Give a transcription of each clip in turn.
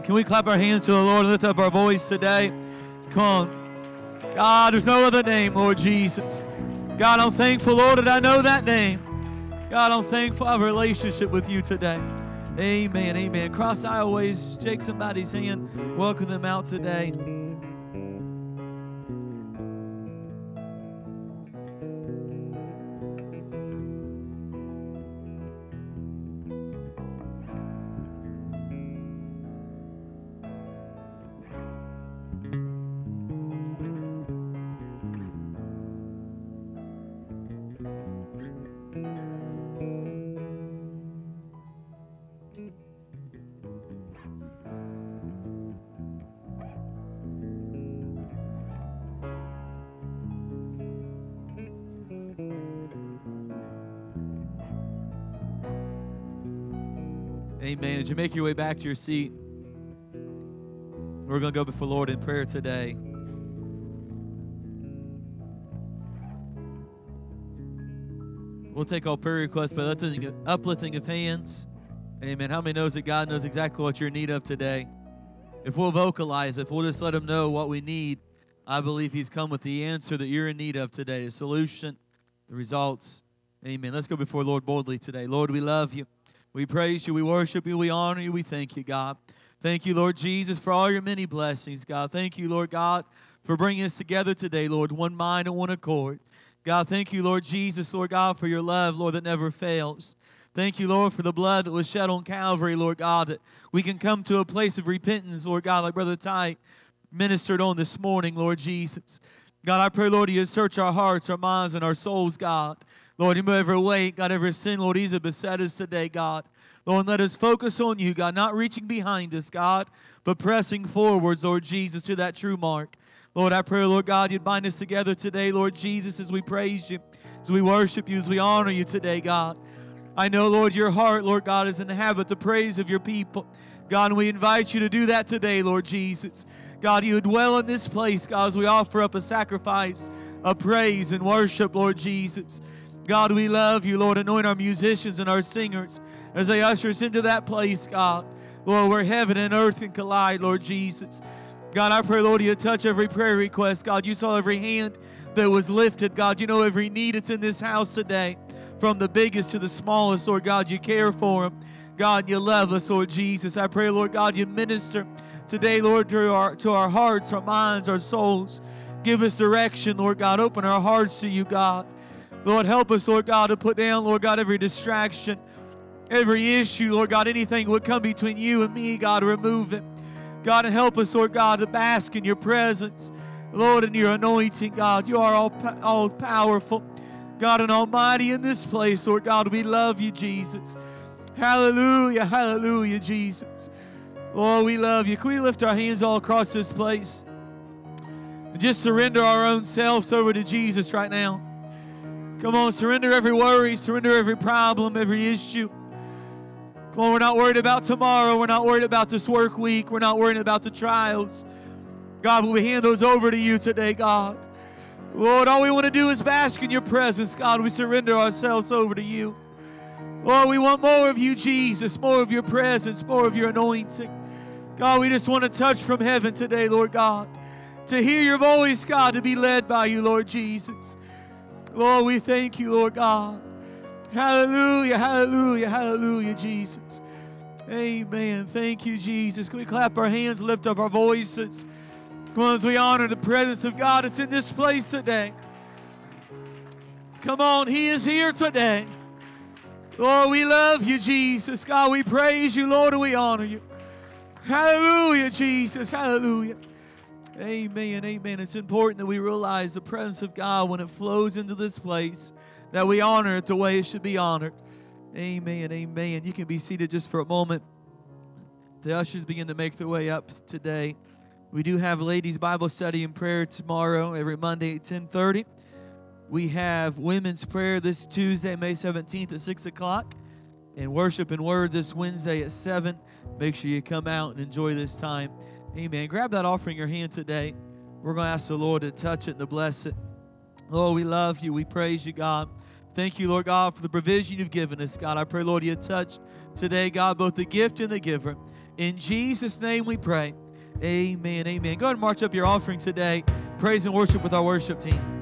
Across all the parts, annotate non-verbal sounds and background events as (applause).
Can we clap our hands to the Lord and lift up our voice today? Come on. God, there's no other name, Lord Jesus. God, I'm thankful, Lord, that I know that name. God, I'm thankful I have a relationship with you today. Amen. Amen. Cross aisleways, shake somebody's hand, welcome them out today. You make your way back to your seat, we're going to go before Lord in prayer today. We'll take all prayer requests by uplifting, uplifting of hands. Amen. How many knows that God knows exactly what you're in need of today? If we'll vocalize, if we'll just let Him know what we need, I believe He's come with the answer that you're in need of today, the solution, the results. Amen. Let's go before Lord boldly today. Lord, we love you. We praise you. We worship you. We honor you. We thank you, God. Thank you, Lord Jesus, for all your many blessings, God. Thank you, Lord God, for bringing us together today, Lord, one mind and one accord. God, thank you, Lord Jesus, Lord God, for your love, Lord, that never fails. Thank you, Lord, for the blood that was shed on Calvary, Lord God, that we can come to a place of repentance, Lord God, like Brother Ty ministered on this morning, Lord Jesus. God, I pray, Lord, you search our hearts, our minds, and our souls, God. Lord, remove every weight, God, every sin, Lord, easy beset us today, God. Lord, let us focus on you, God, not reaching behind us, God, but pressing forwards, Lord Jesus, to that true mark. Lord, I pray, Lord God, you'd bind us together today, Lord Jesus, as we praise you, as we worship you, as we honor you today, God. I know, Lord, your heart, Lord God, is in the habit the praise of your people. God, and we invite you to do that today, Lord Jesus. God, you dwell in this place, God, as we offer up a sacrifice of praise and worship, Lord Jesus. God, we love you, Lord. Anoint our musicians and our singers as they usher us into that place, God. Lord, where heaven and earth can collide, Lord Jesus. God, I pray, Lord, you touch every prayer request. God, you saw every hand that was lifted. God, you know every need that's in this house today, from the biggest to the smallest, Lord God, you care for them. God, you love us, Lord Jesus. I pray, Lord God, you minister today, Lord, to our, to our hearts, our minds, our souls. Give us direction, Lord God. Open our hearts to you, God. Lord, help us, Lord God, to put down, Lord God, every distraction, every issue, Lord God, anything would come between you and me, God, remove it. God, and help us, Lord God, to bask in your presence, Lord, in your anointing, God. You are all, all powerful, God, and almighty in this place, Lord God. We love you, Jesus. Hallelujah, hallelujah, Jesus. Lord, we love you. Can we lift our hands all across this place and just surrender our own selves over to Jesus right now? Come on, surrender every worry, surrender every problem, every issue. Come on, we're not worried about tomorrow. We're not worried about this work week. We're not worried about the trials. God, we hand those over to you today, God. Lord, all we want to do is bask in your presence, God. We surrender ourselves over to you. Lord, we want more of you, Jesus, more of your presence, more of your anointing. God, we just want to touch from heaven today, Lord God, to hear your voice, God, to be led by you, Lord Jesus. Lord, we thank you, Lord God. Hallelujah, hallelujah, hallelujah, Jesus. Amen. Thank you, Jesus. Can we clap our hands, lift up our voices? Come on, as we honor the presence of God, it's in this place today. Come on, He is here today. Lord, we love you, Jesus. God, we praise you, Lord, and we honor you. Hallelujah, Jesus. Hallelujah. Amen. Amen. It's important that we realize the presence of God when it flows into this place, that we honor it the way it should be honored. Amen. Amen. You can be seated just for a moment. The ushers begin to make their way up today. We do have ladies Bible study and prayer tomorrow, every Monday at 1030. We have women's prayer this Tuesday, May 17th at 6 o'clock. And worship and word this Wednesday at 7. Make sure you come out and enjoy this time. Amen. Grab that offering in your hand today. We're going to ask the Lord to touch it and to bless it. Lord, we love you. We praise you, God. Thank you, Lord God, for the provision you've given us, God. I pray, Lord, you touch today, God, both the gift and the giver. In Jesus' name we pray. Amen. Amen. Go ahead and march up your offering today. Praise and worship with our worship team.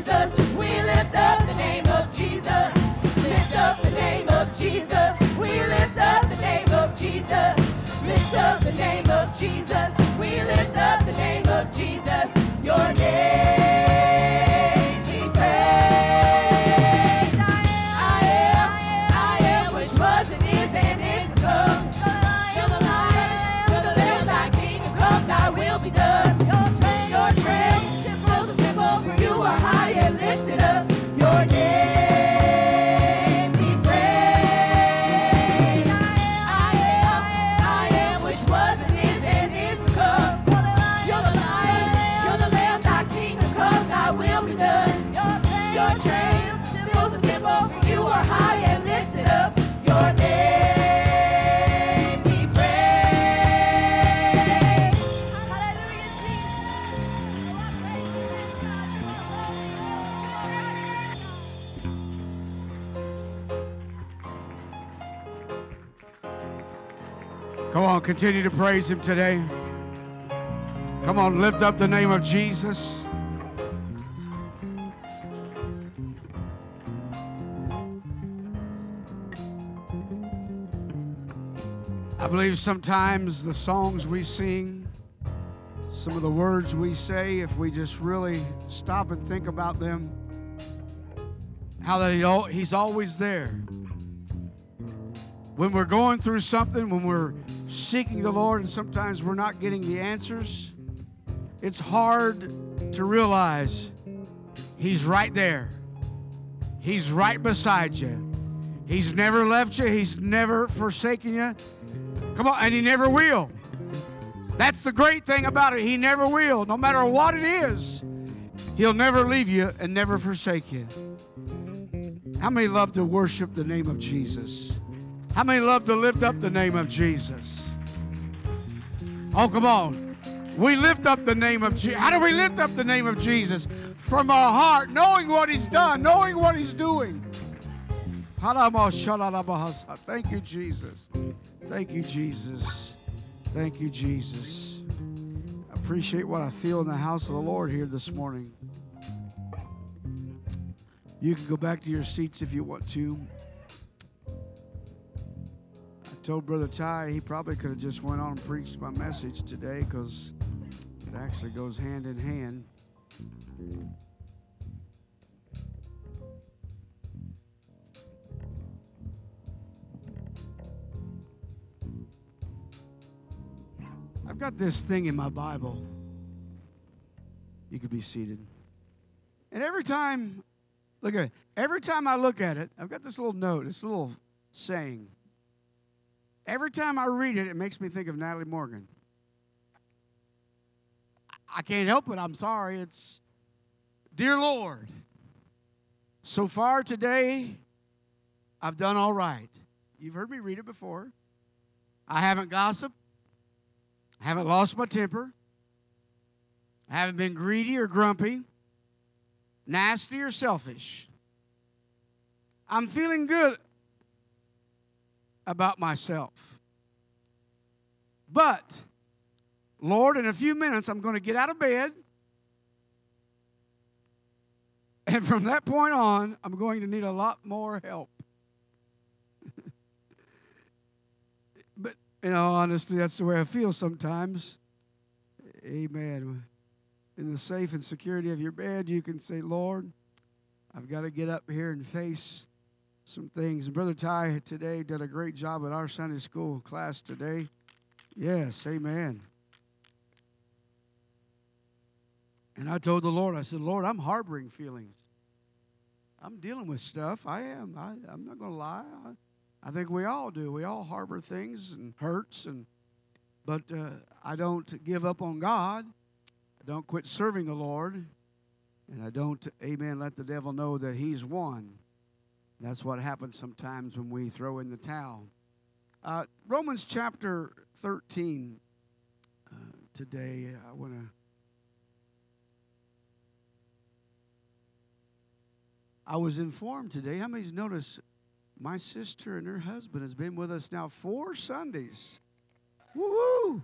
Jesus. We lift up the name of Jesus. Lift up the name of Jesus. We lift up the name of Jesus. Lift up the name of Jesus. We lift up the name of Jesus. continue to praise Him today? Come on, lift up the name of Jesus. I believe sometimes the songs we sing, some of the words we say, if we just really stop and think about them, how that he, He's always there. When we're going through something, when we're seeking the Lord, and sometimes we're not getting the answers, it's hard to realize He's right there. He's right beside you. He's never left you, He's never forsaken you. Come on, and He never will. That's the great thing about it. He never will. No matter what it is, He'll never leave you and never forsake you. How many love to worship the name of Jesus? How many love to lift up the name of Jesus? Oh, come on. We lift up the name of Jesus. How do we lift up the name of Jesus? From our heart, knowing what He's done, knowing what He's doing. Thank you, Jesus. Thank you, Jesus. Thank you, Jesus. I appreciate what I feel in the house of the Lord here this morning. You can go back to your seats if you want to. Told Brother Ty he probably could have just went on and preached my message today because it actually goes hand in hand. I've got this thing in my Bible. You could be seated. And every time, look at it, every time I look at it, I've got this little note, this little saying. Every time I read it, it makes me think of Natalie Morgan. I can't help it. I'm sorry. It's, Dear Lord, so far today, I've done all right. You've heard me read it before. I haven't gossiped. I haven't lost my temper. I haven't been greedy or grumpy, nasty or selfish. I'm feeling good about myself. But, Lord, in a few minutes, I'm going to get out of bed. And from that point on, I'm going to need a lot more help. (laughs) but in all honesty, that's the way I feel sometimes. Amen. In the safe and security of your bed, you can say, Lord, I've got to get up here and face some things. Brother Ty today did a great job at our Sunday school class today. Yes, amen. And I told the Lord, I said, Lord, I'm harboring feelings. I'm dealing with stuff. I am. I, I'm not going to lie. I, I think we all do. We all harbor things and hurts, and but uh, I don't give up on God. I don't quit serving the Lord, and I don't, Amen. Let the devil know that He's won. That's what happens sometimes when we throw in the towel. Uh, Romans chapter 13 uh, today. I want to. I was informed today. How many's noticed my sister and her husband has been with us now four Sundays? Woo!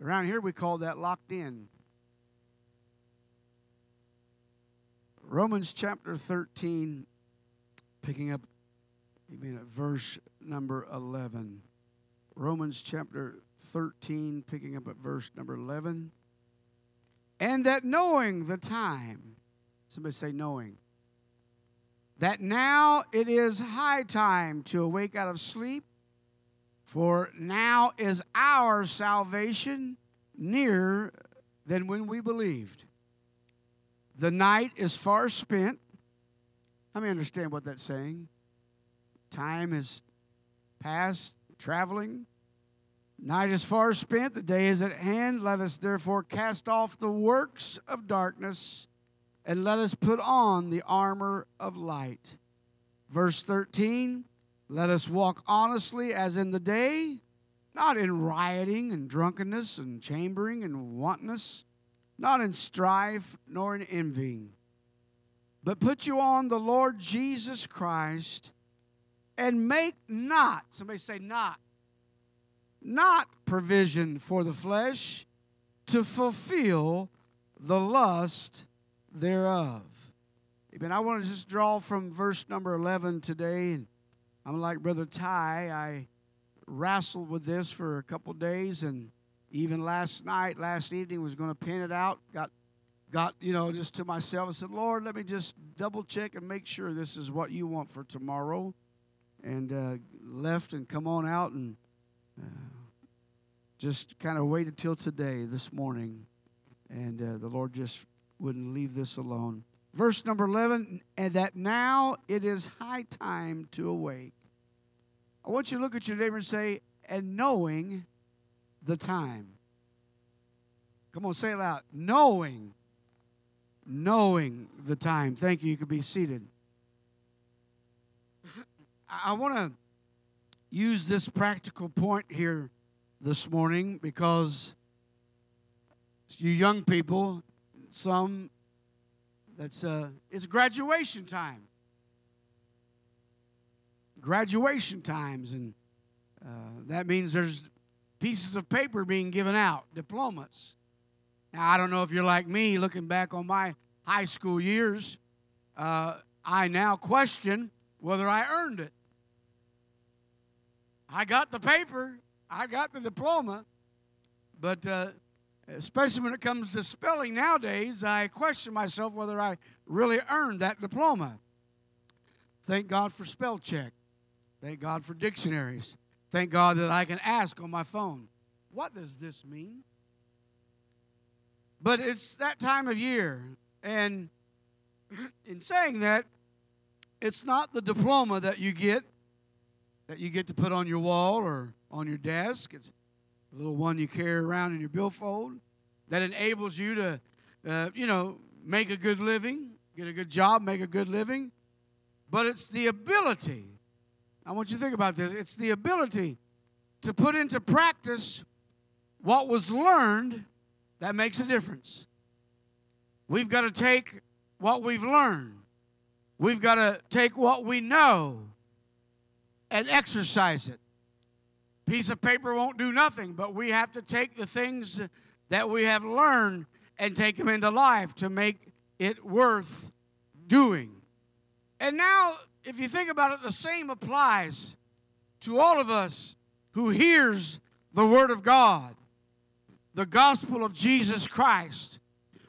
Around here we call that locked in. Romans chapter 13, picking up, mean at verse number 11. Romans chapter 13, picking up at verse number 11. And that knowing the time, somebody say knowing, that now it is high time to awake out of sleep, for now is our salvation nearer than when we believed. The night is far spent. Let me understand what that's saying. Time is past, traveling. Night is far spent, the day is at hand. Let us therefore cast off the works of darkness and let us put on the armor of light. Verse 13 Let us walk honestly as in the day, not in rioting and drunkenness and chambering and wantonness, not in strife nor in envying, but put you on the Lord Jesus Christ and make not, somebody say, not not provision for the flesh to fulfill the lust thereof. Amen. I want to just draw from verse number 11 today. I'm like Brother Ty. I wrestled with this for a couple days, and even last night, last evening, was going to pin it out. Got, got you know, just to myself. I said, Lord, let me just double check and make sure this is what you want for tomorrow. And uh, left and come on out and uh, just kind of waited till today, this morning, and uh, the Lord just wouldn't leave this alone. Verse number 11, and that now it is high time to awake. I want you to look at your neighbor and say, and knowing the time. Come on, say it loud. Knowing, knowing the time. Thank you. You can be seated. I want to use this practical point here this morning because you young people, some that's uh, it's graduation time. Graduation times, and uh, that means there's pieces of paper being given out, diplomas. Now, I don't know if you're like me, looking back on my high school years, uh, I now question whether I earned it. I got the paper, I got the diploma, but uh, especially when it comes to spelling nowadays, I question myself whether I really earned that diploma. Thank God for spell check. Thank God for dictionaries. Thank God that I can ask on my phone, what does this mean? But it's that time of year. And (clears throat) in saying that, it's not the diploma that you get that you get to put on your wall or on your desk. It's the little one you carry around in your billfold that enables you to, uh, you know, make a good living, get a good job, make a good living. But it's the ability. I want you to think about this. It's the ability to put into practice what was learned that makes a difference. We've got to take what we've learned. We've got to take what we know and exercise it. Piece of paper won't do nothing, but we have to take the things that we have learned and take them into life to make it worth doing. And now, if you think about it, the same applies to all of us who hears the word of God, the gospel of Jesus Christ.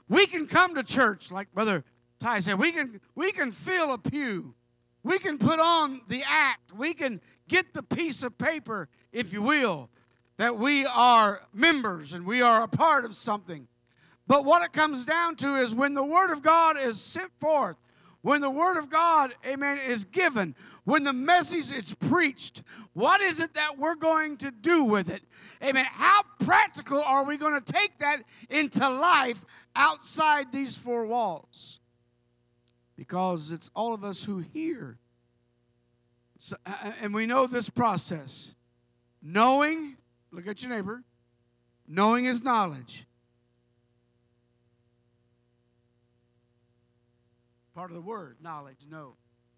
We can come to church, like Brother Ty said, we can, we can fill a pew. We can put on the act. We can get the piece of paper, if you will, that we are members and we are a part of something. But what it comes down to is when the Word of God is sent forth, when the Word of God, amen, is given, when the message is preached, what is it that we're going to do with it? Amen. How practical are we going to take that into life outside these four walls? Because it's all of us who hear. So, and we know this process. Knowing, look at your neighbor, knowing is knowledge. Part of the word, knowledge, know.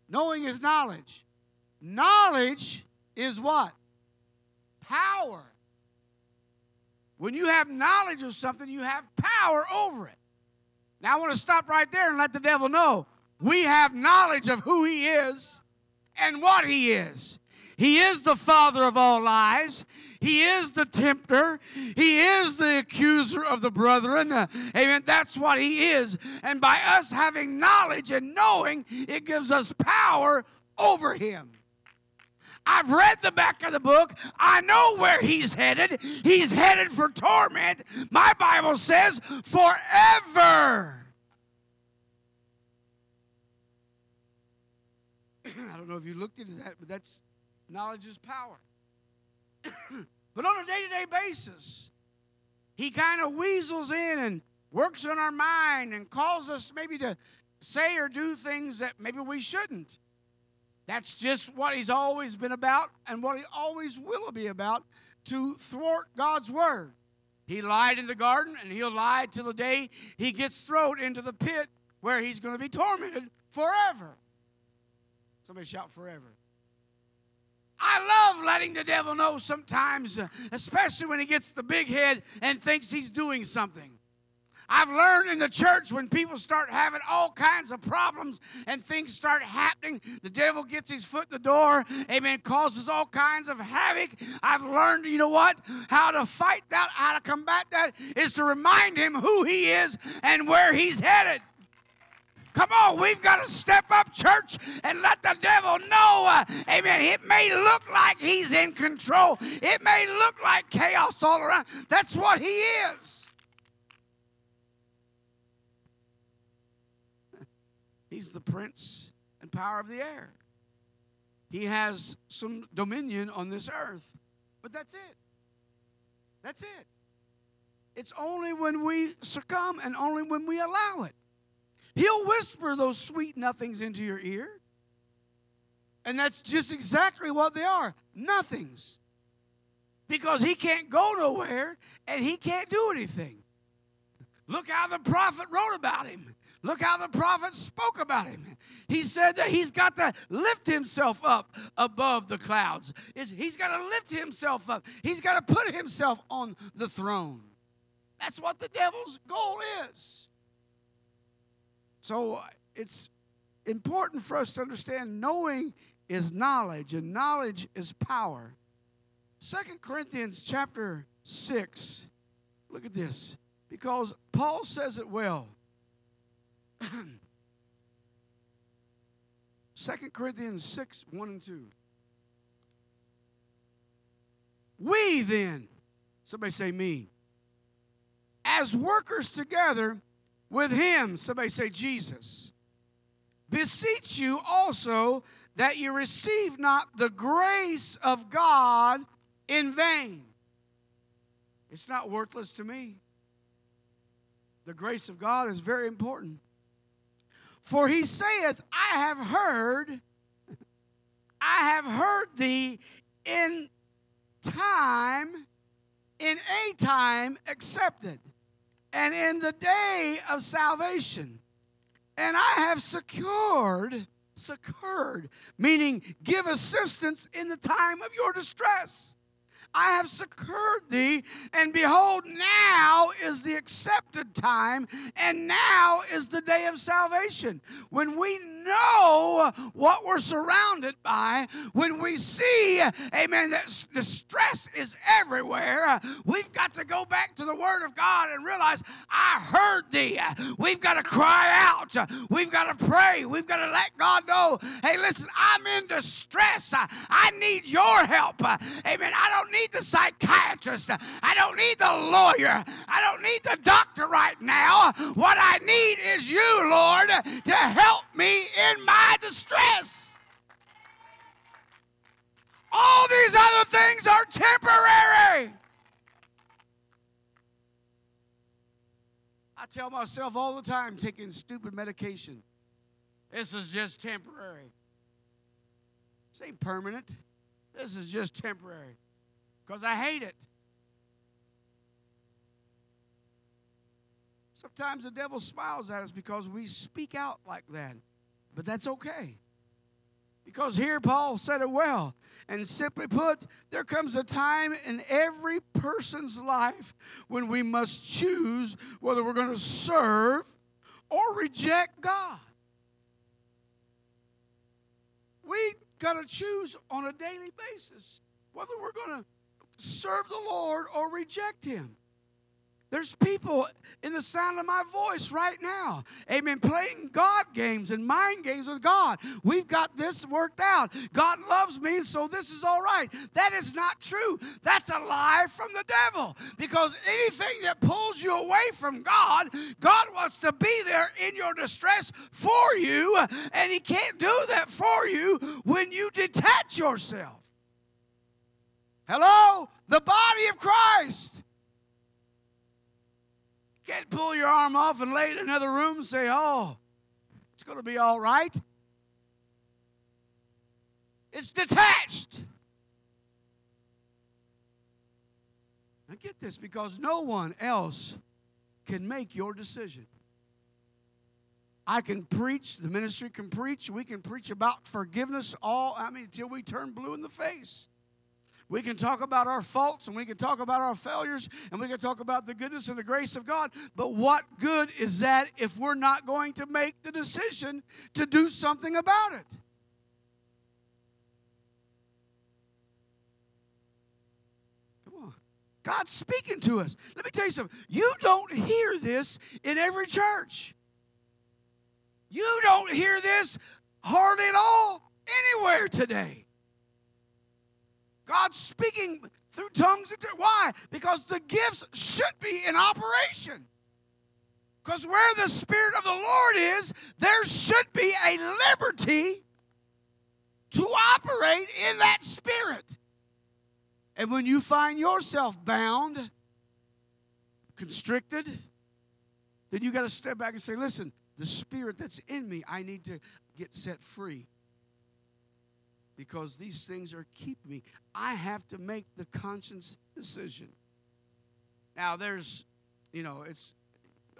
Knowing is knowledge. Knowledge is what? Power. When you have knowledge of something, you have power over it. Now, I want to stop right there and let the devil know we have knowledge of who he is and what he is. He is the father of all lies. He is the tempter. He is the accuser of the brethren. Uh, amen. That's what he is. And by us having knowledge and knowing, it gives us power over him. I've read the back of the book. I know where he's headed. He's headed for torment. My Bible says forever. (clears throat) I don't know if you looked into that, but that's knowledge is power. (coughs) but on a day to day basis, he kind of weasels in and works on our mind and calls us maybe to say or do things that maybe we shouldn't. That's just what he's always been about and what he always will be about to thwart God's word. He lied in the garden and he'll lie till the day he gets thrown into the pit where he's going to be tormented forever. Somebody shout forever. I love letting the devil know sometimes, uh, especially when he gets the big head and thinks he's doing something. I've learned in the church when people start having all kinds of problems and things start happening, the devil gets his foot in the door, amen, causes all kinds of havoc. I've learned, you know what, how to fight that, how to combat that is to remind him who he is and where he's headed. Come on, we've got to step up, church, and let the devil know. Uh, amen. It may look like he's in control, it may look like chaos all around. That's what he is. (laughs) He's the prince and power of the air. He has some dominion on this earth, but that's it. That's it. It's only when we succumb and only when we allow it. He'll whisper those sweet nothings into your ear. And that's just exactly what they are nothings. Because he can't go nowhere and he can't do anything. Look how the prophet wrote about him. Look how the prophet spoke about him. He said that he's got to lift himself up above the clouds. He's got to lift himself up. He's got to put himself on the throne. That's what the devil's goal is. So uh, it's important for us to understand knowing is knowledge and knowledge is power. Second Corinthians chapter 6. Look at this. Because Paul says it well. (clears throat) 2 Corinthians 6, 1 and 2. We then, somebody say me, as workers together with him, somebody say Jesus, beseech you also that you receive not the grace of God in vain. It's not worthless to me. The grace of God is very important. For he saith, I have heard, I have heard thee in time, in a time accepted, and in the day of salvation. And I have secured, secured, meaning give assistance in the time of your distress. I have secured thee, and behold, now is the accepted time, and now is the day of salvation. When we know what we're surrounded by, when we see, amen, that the stress is everywhere, we've got to go back to the Word of God and realize, I heard thee. We've got to cry out. We've got to pray. We've got to let God know, hey, listen, I'm in distress. I need your help. Amen. I don't need the psychiatrist. I don't need the lawyer. I don't need the doctor right now. What I need is you, Lord, to help me in my distress. All these other things are temporary. I tell myself all the time taking stupid medication. This is just temporary. This ain't permanent. This is just temporary. Because I hate it. Sometimes the devil smiles at us because we speak out like that. But that's okay. Because here Paul said it well. And simply put, there comes a time in every person's life when we must choose whether we're going to serve or reject God. We got to choose on a daily basis whether we're going to serve the Lord or reject Him. There's people in the sound of my voice right now, amen, playing God games and mind games with God. We've got this worked out. God loves me, so this is all right. That is not true. That's a lie from the devil because anything that pulls you away from God, God wants to be there in your distress for you, and He can't do that for you when you detach yourself. Hello? The body of Christ. Can't pull your arm off and lay in another room and say, oh, it's going to be all right. It's detached. Now get this because no one else can make your decision. I can preach, the ministry can preach, we can preach about forgiveness all, I mean, until we turn blue in the face. We can talk about our faults and we can talk about our failures and we can talk about the goodness and the grace of God. But what good is that if we're not going to make the decision to do something about it? Come on. God's speaking to us. Let me tell you something. You don't hear this in every church. You don't hear this hardly at all anywhere today. God's speaking through tongues. Why? Because the gifts should be in operation. Because where the Spirit of the Lord is, there should be a liberty to operate in that Spirit. And when you find yourself bound, constricted, then you got to step back and say, listen, the Spirit that's in me, I need to get set free. Because these things are keeping me. I have to make the conscious decision. Now, there's, you know, it's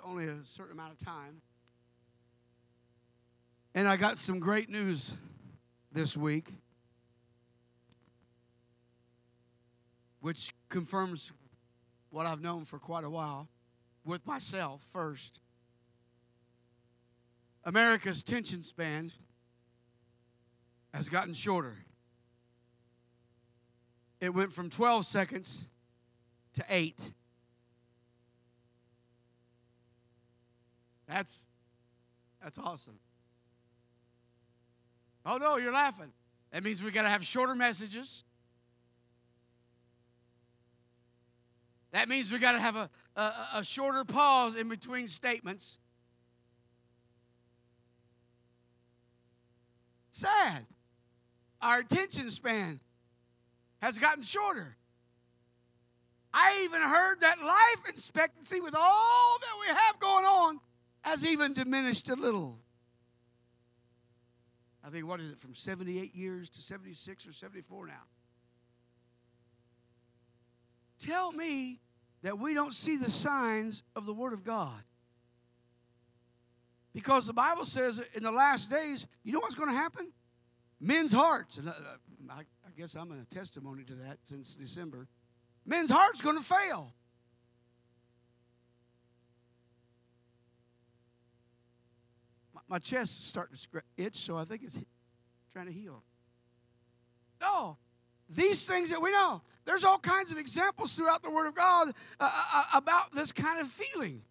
only a certain amount of time. And I got some great news this week, which confirms what I've known for quite a while with myself first. America's tension span has gotten shorter. It went from 12 seconds to 8. That's that's awesome. Oh no, you're laughing. That means we got to have shorter messages. That means we got to have a, a, a shorter pause in between statements. Sad. Our attention span has gotten shorter. I even heard that life expectancy, with all that we have going on, has even diminished a little. I think, what is it, from 78 years to 76 or 74 now? Tell me that we don't see the signs of the Word of God. Because the Bible says in the last days, you know what's going to happen? Men's hearts, and uh, I, I guess I'm a testimony to that since December. Men's hearts going to fail. My, my chest is starting to itch, so I think it's trying to heal. No, these things that we know. There's all kinds of examples throughout the Word of God uh, uh, about this kind of feeling.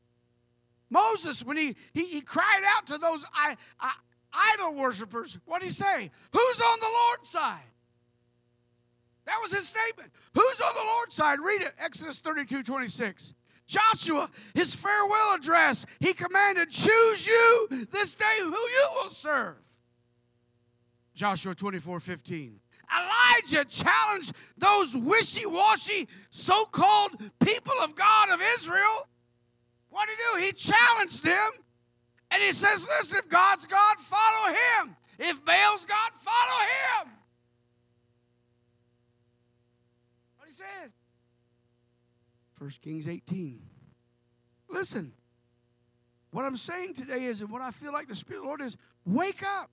Moses, when he, he, he cried out to those I, I, idol worshippers, what did he say? Who's on the Lord's side? That was his statement. Who's on the Lord's side? Read it, Exodus 32 26. Joshua, his farewell address, he commanded, Choose you this day who you will serve. Joshua 24 15. Elijah challenged those wishy washy so called people of God of Israel. What did he do? He challenged them and he says, Listen, if God's God, follow him. If Baal's God, follow him. What he said. 1 Kings 18. Listen, what I'm saying today is, and what I feel like the Spirit of the Lord is, wake up.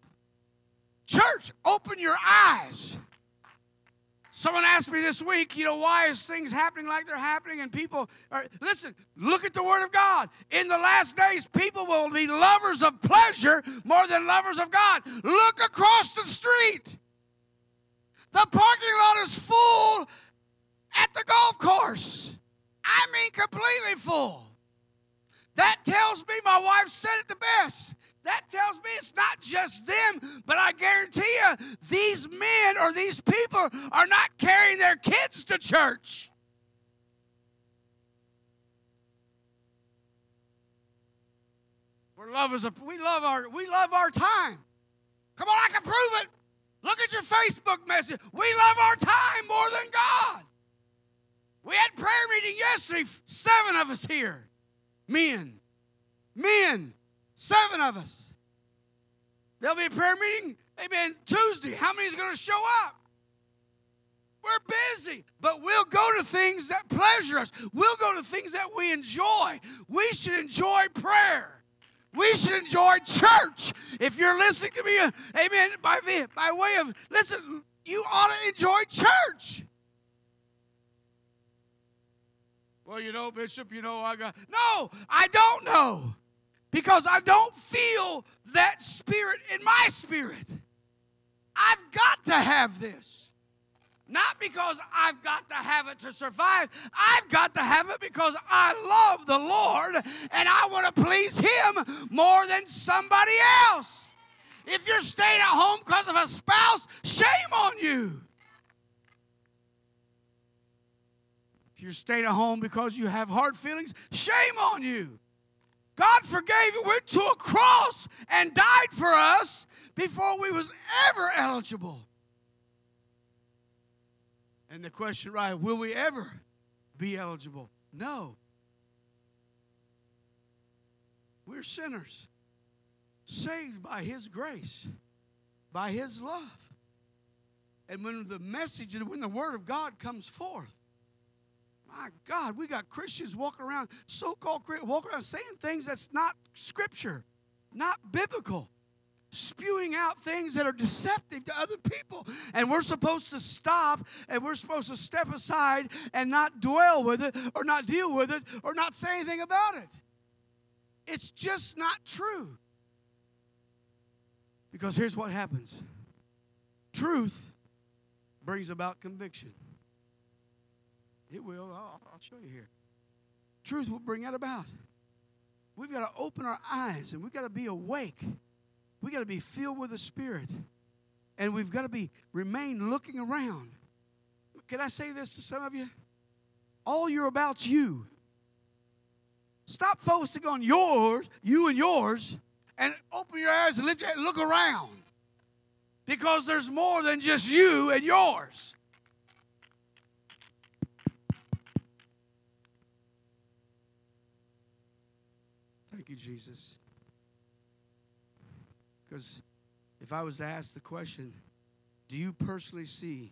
Church, open your eyes. Someone asked me this week, you know, why is things happening like they're happening? And people are, listen, look at the Word of God. In the last days, people will be lovers of pleasure more than lovers of God. Look across the street. The parking lot is full at the golf course. I mean, completely full. That tells me, my wife said it the best. That tells me it's not just them, but I guarantee you, these men or these people are not carrying their kids to church. We're lovers of we love our we love our time. Come on, I can prove it. Look at your Facebook message. We love our time more than God. We had prayer meeting yesterday, seven of us here. Men. Men. Seven of us. There'll be a prayer meeting, amen, Tuesday. How many's going to show up? We're busy, but we'll go to things that pleasure us. We'll go to things that we enjoy. We should enjoy prayer. We should enjoy church. If you're listening to me, uh, amen, by, by way of, listen, you ought to enjoy church. Well, you know, Bishop, you know, I got. No, I don't know. Because I don't feel that spirit in my spirit. I've got to have this. Not because I've got to have it to survive. I've got to have it because I love the Lord and I want to please Him more than somebody else. If you're staying at home because of a spouse, shame on you. If you're staying at home because you have hard feelings, shame on you. God forgave it, went to a cross and died for us before we was ever eligible. And the question, right, will we ever be eligible? No. We're sinners, saved by His grace, by His love. And when the message when the word of God comes forth, my God, we got Christians walking around, so-called Christians, walking around saying things that's not scripture, not biblical, spewing out things that are deceptive to other people. And we're supposed to stop and we're supposed to step aside and not dwell with it or not deal with it or not say anything about it. It's just not true. Because here's what happens truth brings about conviction. It will. I'll, show you here. Truth will bring that about. We've got to open our eyes and we've got to be awake. We've got to be filled with the Spirit. And we've got to be remain looking around. Can I say this to some of you? All you're about you. Stop focusing on yours, you and yours, and open your eyes and lift your head and look around. Because there's more than just you and yours. Thank you, Jesus. Because if I was to ask the question, do you personally see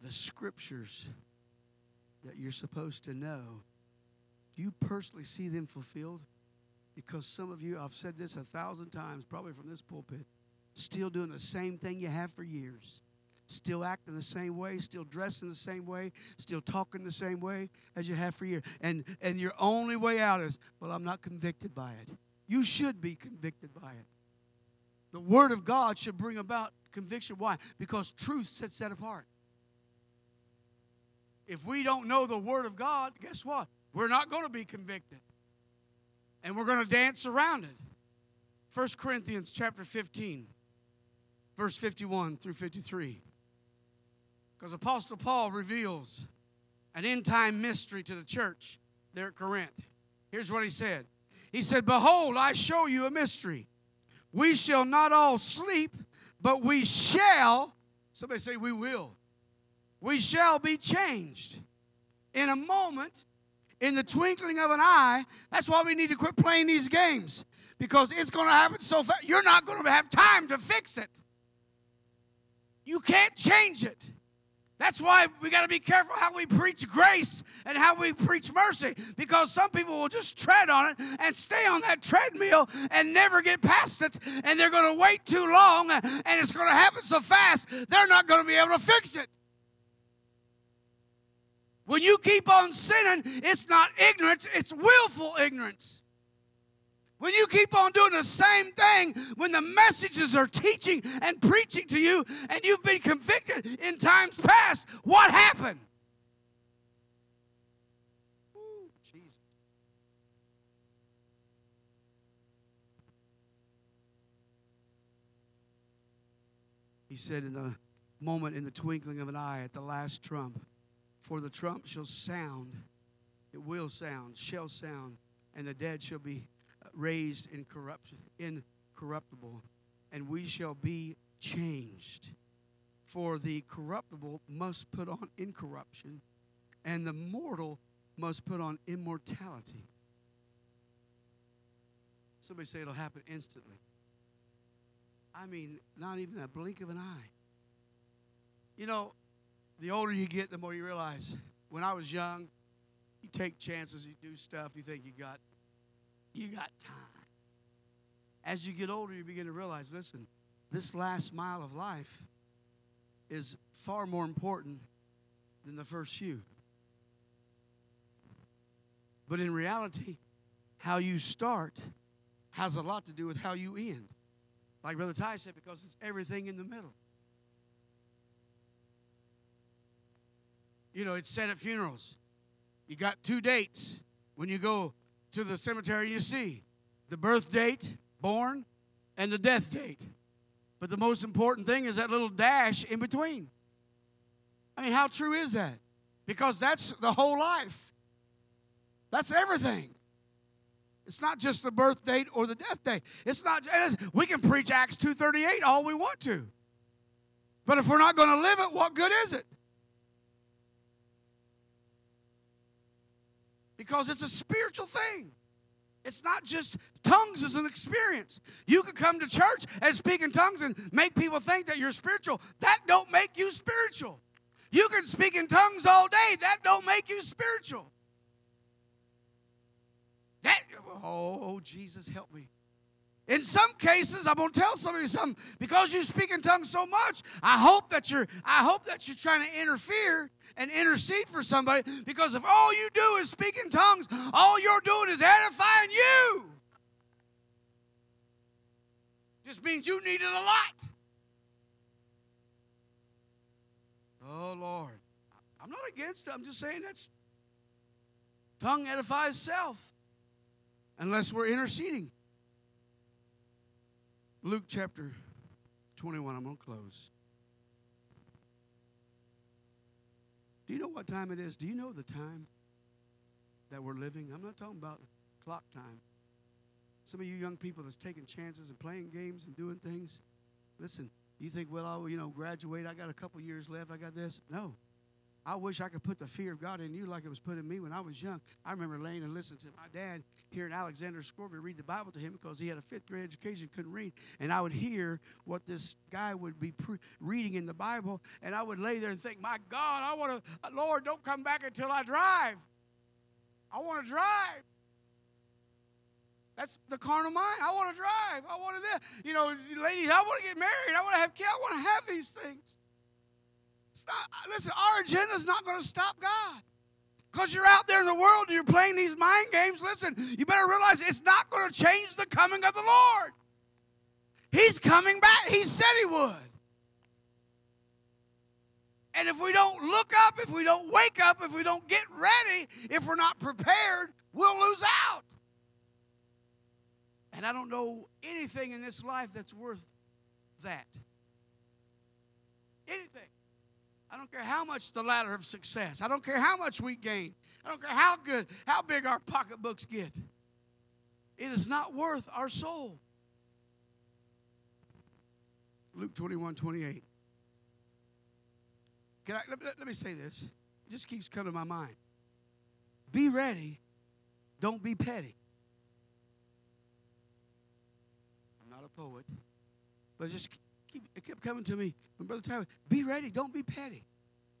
the scriptures that you're supposed to know? Do you personally see them fulfilled? Because some of you, I've said this a thousand times, probably from this pulpit, still doing the same thing you have for years. Still acting the same way, still dressing the same way, still talking the same way as you have for years. And and your only way out is, well, I'm not convicted by it. You should be convicted by it. The Word of God should bring about conviction. Why? Because truth sets that apart. If we don't know the Word of God, guess what? We're not going to be convicted. And we're going to dance around it. 1 Corinthians chapter 15, verse 51 through 53. Because Apostle Paul reveals an end time mystery to the church there at Corinth. Here's what he said He said, Behold, I show you a mystery. We shall not all sleep, but we shall, somebody say, we will. We shall be changed in a moment, in the twinkling of an eye. That's why we need to quit playing these games because it's going to happen so fast. You're not going to have time to fix it. You can't change it. That's why we got to be careful how we preach grace and how we preach mercy because some people will just tread on it and stay on that treadmill and never get past it. And they're going to wait too long and it's going to happen so fast, they're not going to be able to fix it. When you keep on sinning, it's not ignorance, it's willful ignorance. When you keep on doing the same thing, when the messages are teaching and preaching to you, and you've been convicted in times past, what happened? He said, in a moment, in the twinkling of an eye, at the last trump, for the trump shall sound, it will sound, shall sound, and the dead shall be raised in incorruptible, and we shall be changed. For the corruptible must put on incorruption, and the mortal must put on immortality. Somebody say it'll happen instantly. I mean, not even a blink of an eye. You know, the older you get, the more you realize. When I was young, you take chances, you do stuff, you think you got you got time. As you get older, you begin to realize listen, this last mile of life is far more important than the first few. But in reality, how you start has a lot to do with how you end. Like Brother Ty said, because it's everything in the middle. You know, it's said at funerals. You got two dates when you go to the cemetery you see the birth date, born, and the death date. But the most important thing is that little dash in between. I mean, how true is that? Because that's the whole life. That's everything. It's not just the birth date or the death date. It's not. We can preach Acts two thirty eight all we want to, but if we're not going to live it, what good is it? Because it's a spiritual thing. It's not just tongues as an experience. You can come to church and speak in tongues and make people think that you're spiritual. That don't make you spiritual. You can speak in tongues all day. That don't make you spiritual. That oh Jesus help me. In some cases, I'm to tell somebody something because you speak in tongues so much. I hope that you're I hope that you're trying to interfere and intercede for somebody because if all you do is speak in tongues, all you're doing is edifying you. Just means you need it a lot. Oh Lord. I'm not against it. I'm just saying that's tongue edifies self unless we're interceding. Luke chapter 21, I'm going to close. Do you know what time it is? Do you know the time that we're living? I'm not talking about clock time. Some of you young people that's taking chances and playing games and doing things. Listen, you think, well, I'll, you know, graduate. I got a couple years left. I got this. No. I wish I could put the fear of God in you like it was put in me when I was young. I remember laying and listening to my dad hearing Alexander Scourby read the Bible to him because he had a fifth grade education, couldn't read. And I would hear what this guy would be pre- reading in the Bible, and I would lay there and think, my God, I want to, Lord, don't come back until I drive. I want to drive. That's the carnal mind. I want to drive. I want to, you know, ladies, I want to get married. I want to have kids. I want to have these things. Not, listen, our agenda is not going to stop God. Because you're out there in the world and you're playing these mind games, listen, you better realize it's not going to change the coming of the Lord. He's coming back. He said he would. And if we don't look up, if we don't wake up, if we don't get ready, if we're not prepared, we'll lose out. And I don't know anything in this life that's worth that. Anything. I don't care how much the ladder of success. I don't care how much we gain. I don't care how good, how big our pocketbooks get. It is not worth our soul. Luke 21, 28. Can I, let, let me say this. It just keeps coming to my mind. Be ready. Don't be petty. I'm not a poet, but just keep, it kept coming to me My Brother Tyler, be ready, don't be petty.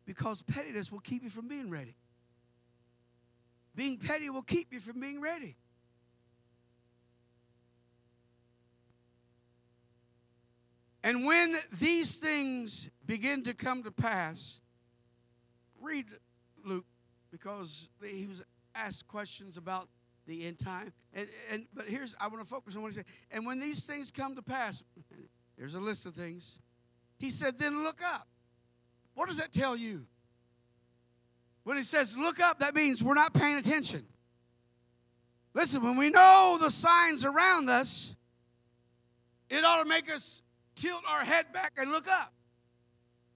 Because pettiness will keep you from being ready. Being petty will keep you from being ready. And when these things begin to come to pass, read Luke because he was asked questions about the end time. And, and but here's I want to focus on what he said. And when these things come to pass, there's a list of things. He said, then look up. What does that tell you? When he says look up, that means we're not paying attention. Listen, when we know the signs around us, it ought to make us tilt our head back and look up.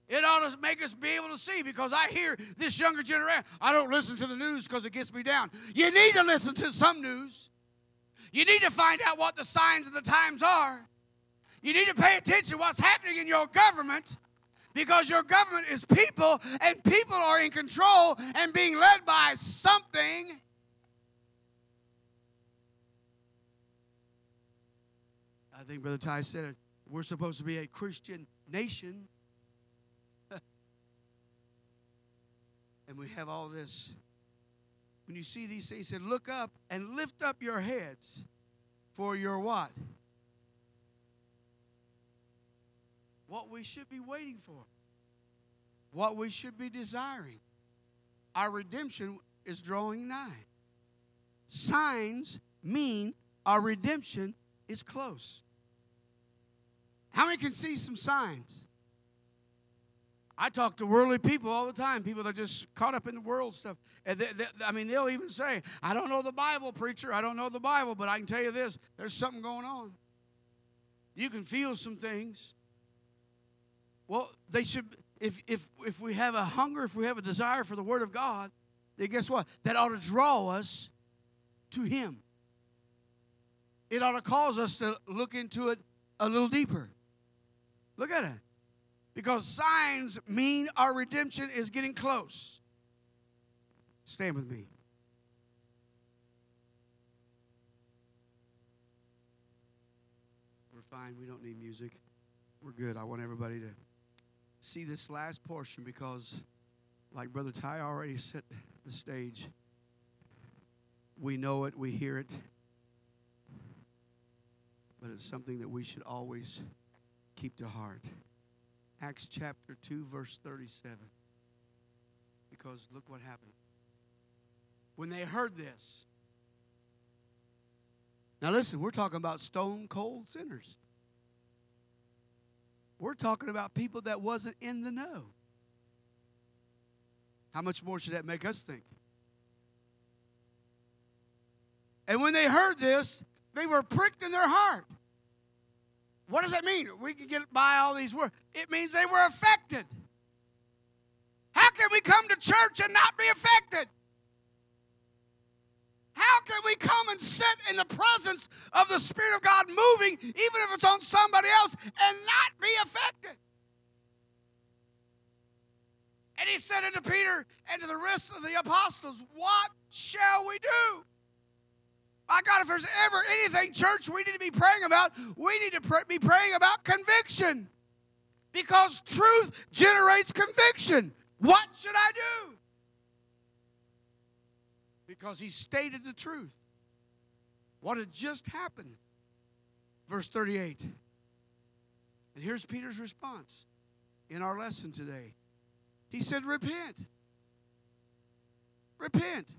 It ought to make us be able to see because I hear this younger generation. I don't listen to the news because it gets me down. You need to listen to some news. You need to find out what the signs of the times are. You need to pay attention to what's happening in your government because your government is people and people are in control and being led by something. I think Brother Ty said it. We're supposed to be a Christian nation. (laughs) and we have all this. When you see these things, he said, Look up and lift up your heads for your what? What we should be waiting for. What we should be desiring. Our redemption is drawing nigh. Signs mean our redemption is close. How many can see some signs? I talk to worldly people all the time, people that are just caught up in the world stuff. And they, they, I mean, they'll even say, I don't know the Bible, preacher. I don't know the Bible, but I can tell you this there's something going on. You can feel some things. Well, they should, if, if, if we have a hunger, if we have a desire for the Word of God, then guess what? That ought to draw us to Him. It ought to cause us to look into it a little deeper. Look at it. Because signs mean our redemption is getting close. Stand with me. We're fine. We don't need music. We're good. I want everybody to see this last portion because, like Brother Ty already set the stage, we know it, we hear it, but it's something that we should always keep to heart. Acts chapter 2, verse 37. Because look what happened. When they heard this, now listen, we're talking about stone cold sinners. We're talking about people that wasn't in the know. How much more should that make us think? And when they heard this, they were pricked in their heart. What does that mean? We can get by all these words. It means they were affected. How can we come to church and not be affected? How can we come and sit in the presence of the Spirit of God moving, even if it's on somebody else, and not be affected? And he said unto Peter and to the rest of the apostles, What shall we do? My God, if there's ever anything, church, we need to be praying about, we need to pr- be praying about conviction. Because truth generates conviction. What should I do? Because he stated the truth. What had just happened. Verse 38. And here's Peter's response in our lesson today. He said, Repent. Repent.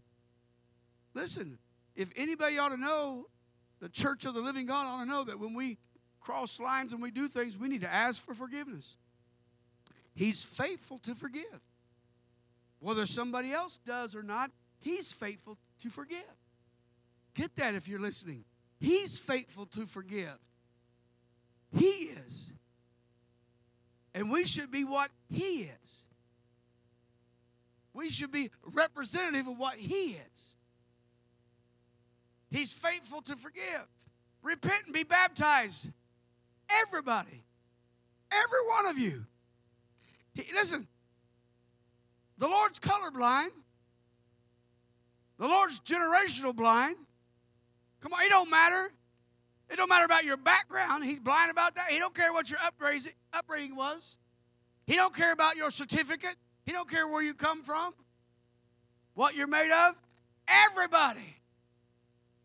Listen, if anybody ought to know, the church of the living God ought to know that when we cross lines and we do things, we need to ask for forgiveness. He's faithful to forgive. Whether somebody else does or not, He's faithful to forgive. Get that if you're listening. He's faithful to forgive. He is. And we should be what He is. We should be representative of what He is. He's faithful to forgive. Repent and be baptized. Everybody. Every one of you. He, listen, the Lord's colorblind. The Lord's generational blind. Come on, it don't matter. It don't matter about your background. He's blind about that. He don't care what your upbringing, was. He don't care about your certificate. He don't care where you come from, what you're made of. Everybody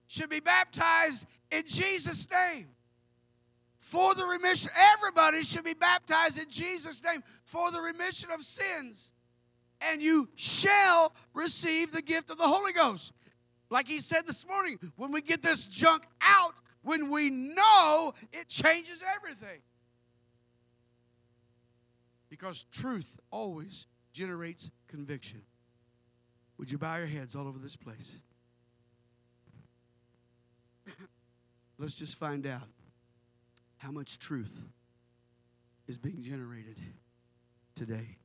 should be baptized in Jesus' name for the remission. Everybody should be baptized in Jesus' name for the remission of sins. And you shall receive the gift of the Holy Ghost. Like he said this morning, when we get this junk out, when we know, it changes everything. Because truth always generates conviction. Would you bow your heads all over this place? (coughs) Let's just find out how much truth is being generated today.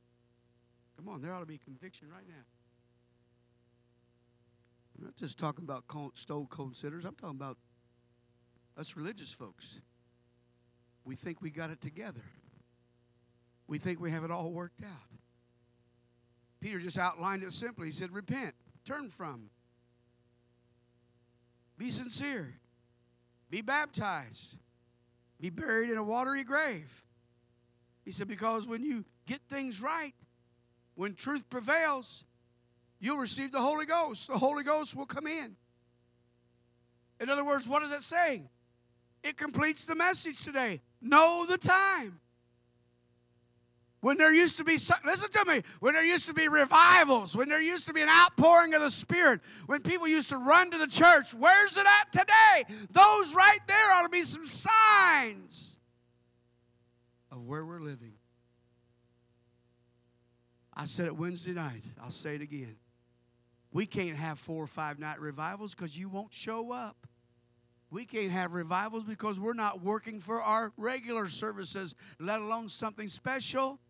Come on, there ought to be conviction right now. I'm not just talking about stone cold sinners, I'm talking about us religious folks. We think we got it together, we think we have it all worked out. Peter just outlined it simply. He said, Repent, turn from, be sincere, be baptized, be buried in a watery grave. He said, Because when you get things right, when truth prevails, you'll receive the Holy Ghost. The Holy Ghost will come in. In other words, what is it saying? It completes the message today. Know the time. When there used to be, listen to me, when there used to be revivals, when there used to be an outpouring of the Spirit, when people used to run to the church, where's it at today? Those right there ought to be some signs of where we're living. I said it Wednesday night, I'll say it again. We can't have four or five night revivals because you won't show up. We can't have revivals because we're not working for our regular services, let alone something special.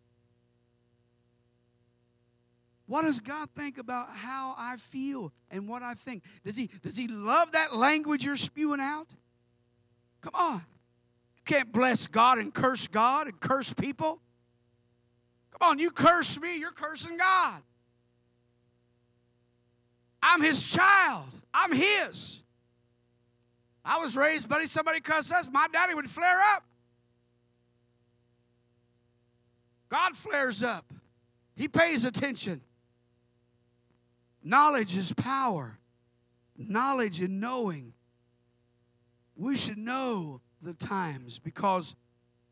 What does God think about how I feel and what I think? Does he, does he love that language you're spewing out? Come on. You can't bless God and curse God and curse people. Come on, you curse me, you're cursing God. I'm his child, I'm his. I was raised, buddy, somebody cussed us, my daddy would flare up. God flares up, he pays attention. Knowledge is power. Knowledge and knowing. We should know the times because,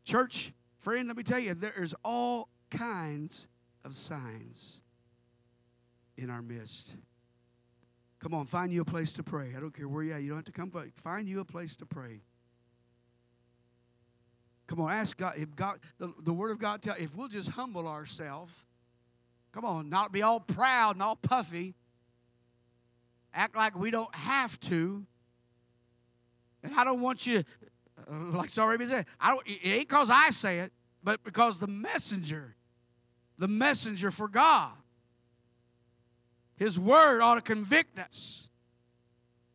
church, friend, let me tell you, there is all kinds of signs in our midst. Come on, find you a place to pray. I don't care where you're. You don't have to come. Find you a place to pray. Come on, ask God. If God, the, the Word of God tell, if we'll just humble ourselves, come on, not be all proud and all puffy, act like we don't have to. And I don't want you, uh, like already said, I don't, it ain't because I say it, but because the messenger, the messenger for God, His Word ought to convict us.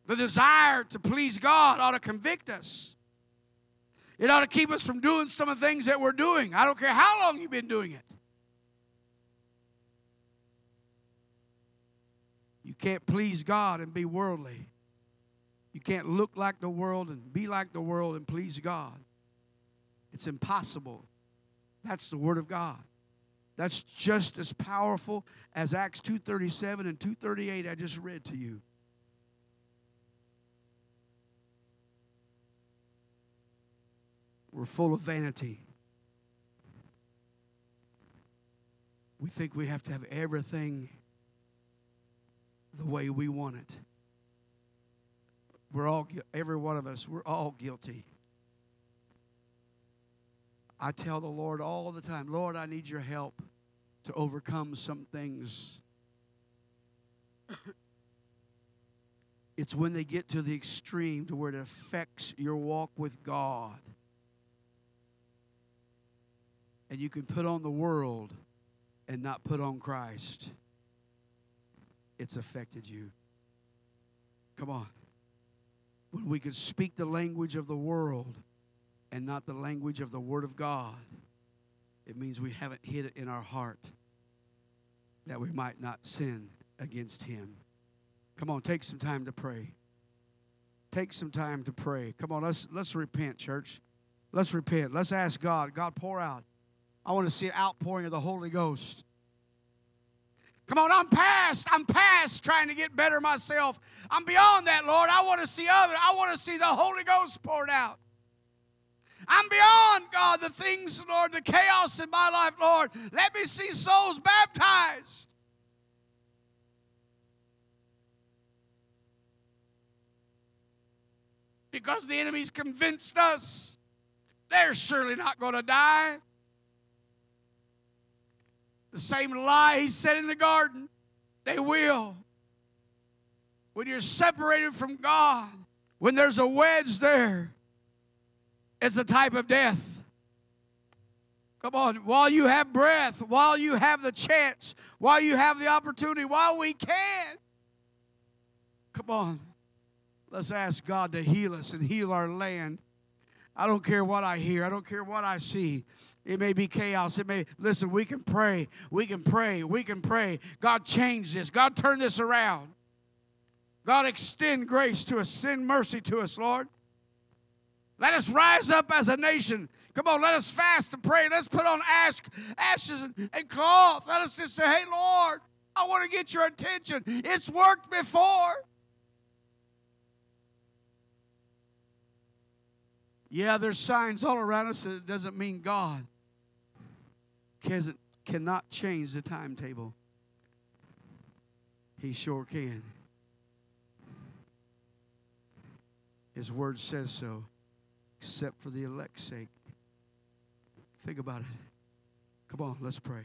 The desire to please God ought to convict us. It ought to keep us from doing some of the things that we're doing. I don't care how long you've been doing it. You can't please God and be worldly. You can't look like the world and be like the world and please God. It's impossible. That's the word of God. That's just as powerful as Acts 2:37 and 2:38 I just read to you. We're full of vanity. We think we have to have everything the way we want it. We're all, every one of us, we're all guilty. I tell the Lord all the time, Lord, I need your help to overcome some things. it's when they get to the extreme to where it affects your walk with God. And you can put on the world and not put on Christ. It's affected you. Come on. When we can speak the language of the world and not the language of the Word of God, it means we haven't hid it in our heart that we might not sin against Him. Come on, take some time to pray. Take some time to pray. Come on, let's let's repent, church. Let's repent. Let's ask God. God, pour out. I want to see an outpouring of the Holy Ghost. Come on, I'm past. I'm past trying to get better myself. I'm beyond that, Lord. I want to see other. I want to see the Holy Ghost poured out. I'm beyond, God, the things, Lord, the chaos in my life, Lord. Let me see souls baptized. Because the enemy's convinced us they're surely not going to die. The same lie he said in the garden, they will. When you're separated from God, when there's a wedge there, it's a type of death. Come on, while you have breath, while you have the chance, while you have the opportunity, while we can, come on, let's ask God to heal us and heal our land. I don't care what I hear, I don't care what I see. It may be chaos. It may, listen, we can pray. We can pray. We can pray. God, change this. God, turn this around. God, extend grace to us. Send mercy to us, Lord. Let us rise up as a nation. Come on, let us fast and pray. Let's put on ash, ashes and, and cloth. Let us just say, hey, Lord, I want to get your attention. It's worked before. Yeah, there's signs all around us. It doesn't mean God can, cannot change the timetable. He sure can. His word says so, except for the elect's sake. Think about it. Come on, let's pray.